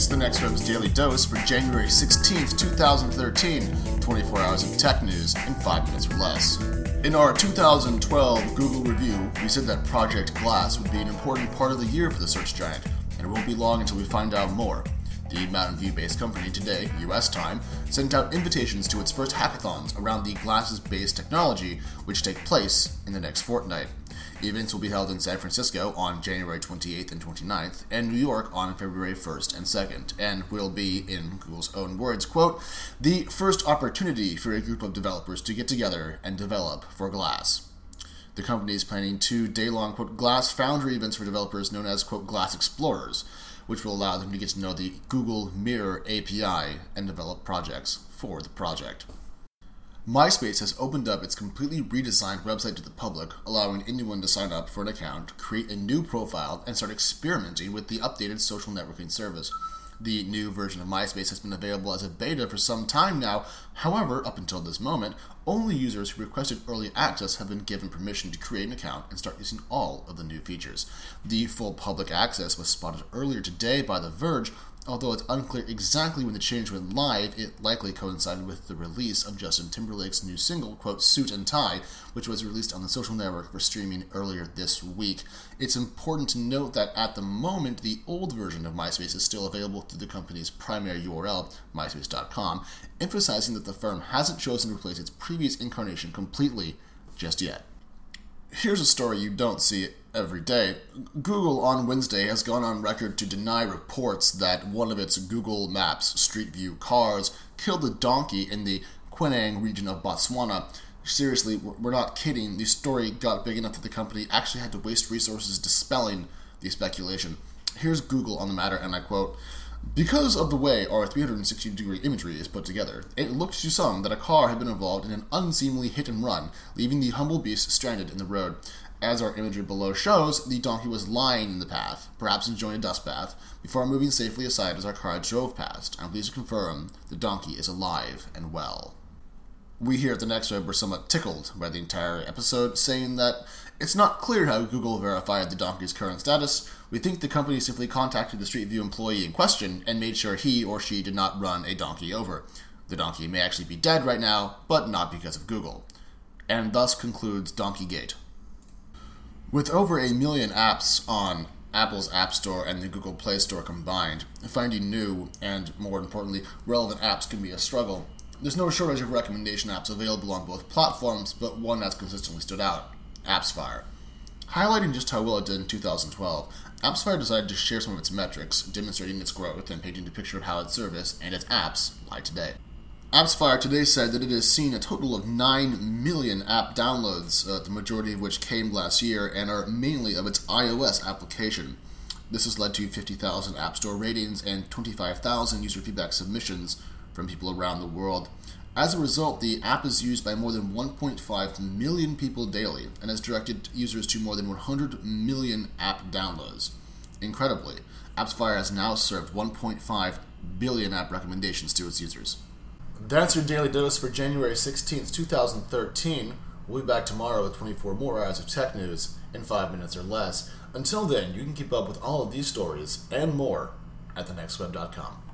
It's the Next Web's Daily Dose for January 16th, 2013. 24 hours of tech news in 5 minutes or less. In our 2012 Google review, we said that Project Glass would be an important part of the year for the search giant, and it won't be long until we find out more. The Mountain View based company today, US time, sent out invitations to its first hackathons around the glasses based technology, which take place in the next fortnight. Events will be held in San Francisco on January 28th and 29th, and New York on February 1st and 2nd, and will be, in Google's own words, quote, the first opportunity for a group of developers to get together and develop for Glass. The company is planning two day long, quote, Glass Foundry events for developers known as, quote, Glass Explorers which will allow them to get to know the Google Mirror API and develop projects for the project. MySpace has opened up its completely redesigned website to the public, allowing anyone to sign up for an account, create a new profile, and start experimenting with the updated social networking service. The new version of MySpace has been available as a beta for some time now. However, up until this moment, only users who requested early access have been given permission to create an account and start using all of the new features. The full public access was spotted earlier today by The Verge, Although it's unclear exactly when the change went live, it likely coincided with the release of Justin Timberlake's new single, quote, Suit and Tie, which was released on the social network for streaming earlier this week. It's important to note that at the moment, the old version of MySpace is still available through the company's primary URL, myspace.com, emphasizing that the firm hasn't chosen to replace its previous incarnation completely just yet. Here's a story you don't see every day. Google on Wednesday has gone on record to deny reports that one of its Google Maps Street View cars killed a donkey in the Kweneng region of Botswana. Seriously, we're not kidding. The story got big enough that the company actually had to waste resources dispelling the speculation. Here's Google on the matter, and I quote because of the way our 360 degree imagery is put together, it looks to some that a car had been involved in an unseemly hit and run, leaving the humble beast stranded in the road. As our imagery below shows, the donkey was lying in the path, perhaps enjoying a dust bath, before moving safely aside as our car drove past. I'm pleased to confirm the donkey is alive and well. We here at the Next Web were somewhat tickled by the entire episode, saying that it's not clear how Google verified the donkey's current status. We think the company simply contacted the Street View employee in question and made sure he or she did not run a donkey over. The donkey may actually be dead right now, but not because of Google. And thus concludes Donkeygate. With over a million apps on Apple's App Store and the Google Play Store combined, finding new and, more importantly, relevant apps can be a struggle. There's no shortage of recommendation apps available on both platforms, but one that's consistently stood out AppsFire. Highlighting just how well it did in 2012, AppsFire decided to share some of its metrics, demonstrating its growth and painting a picture of how its service and its apps lie today. AppsFire today said that it has seen a total of 9 million app downloads, uh, the majority of which came last year and are mainly of its iOS application. This has led to 50,000 App Store ratings and 25,000 user feedback submissions from people around the world. As a result, the app is used by more than 1.5 million people daily and has directed users to more than 100 million app downloads. Incredibly, AppsFire has now served 1.5 billion app recommendations to its users. That's your daily dose for January 16th, 2013. We'll be back tomorrow with 24 more hours of tech news in 5 minutes or less. Until then, you can keep up with all of these stories and more at thenextweb.com.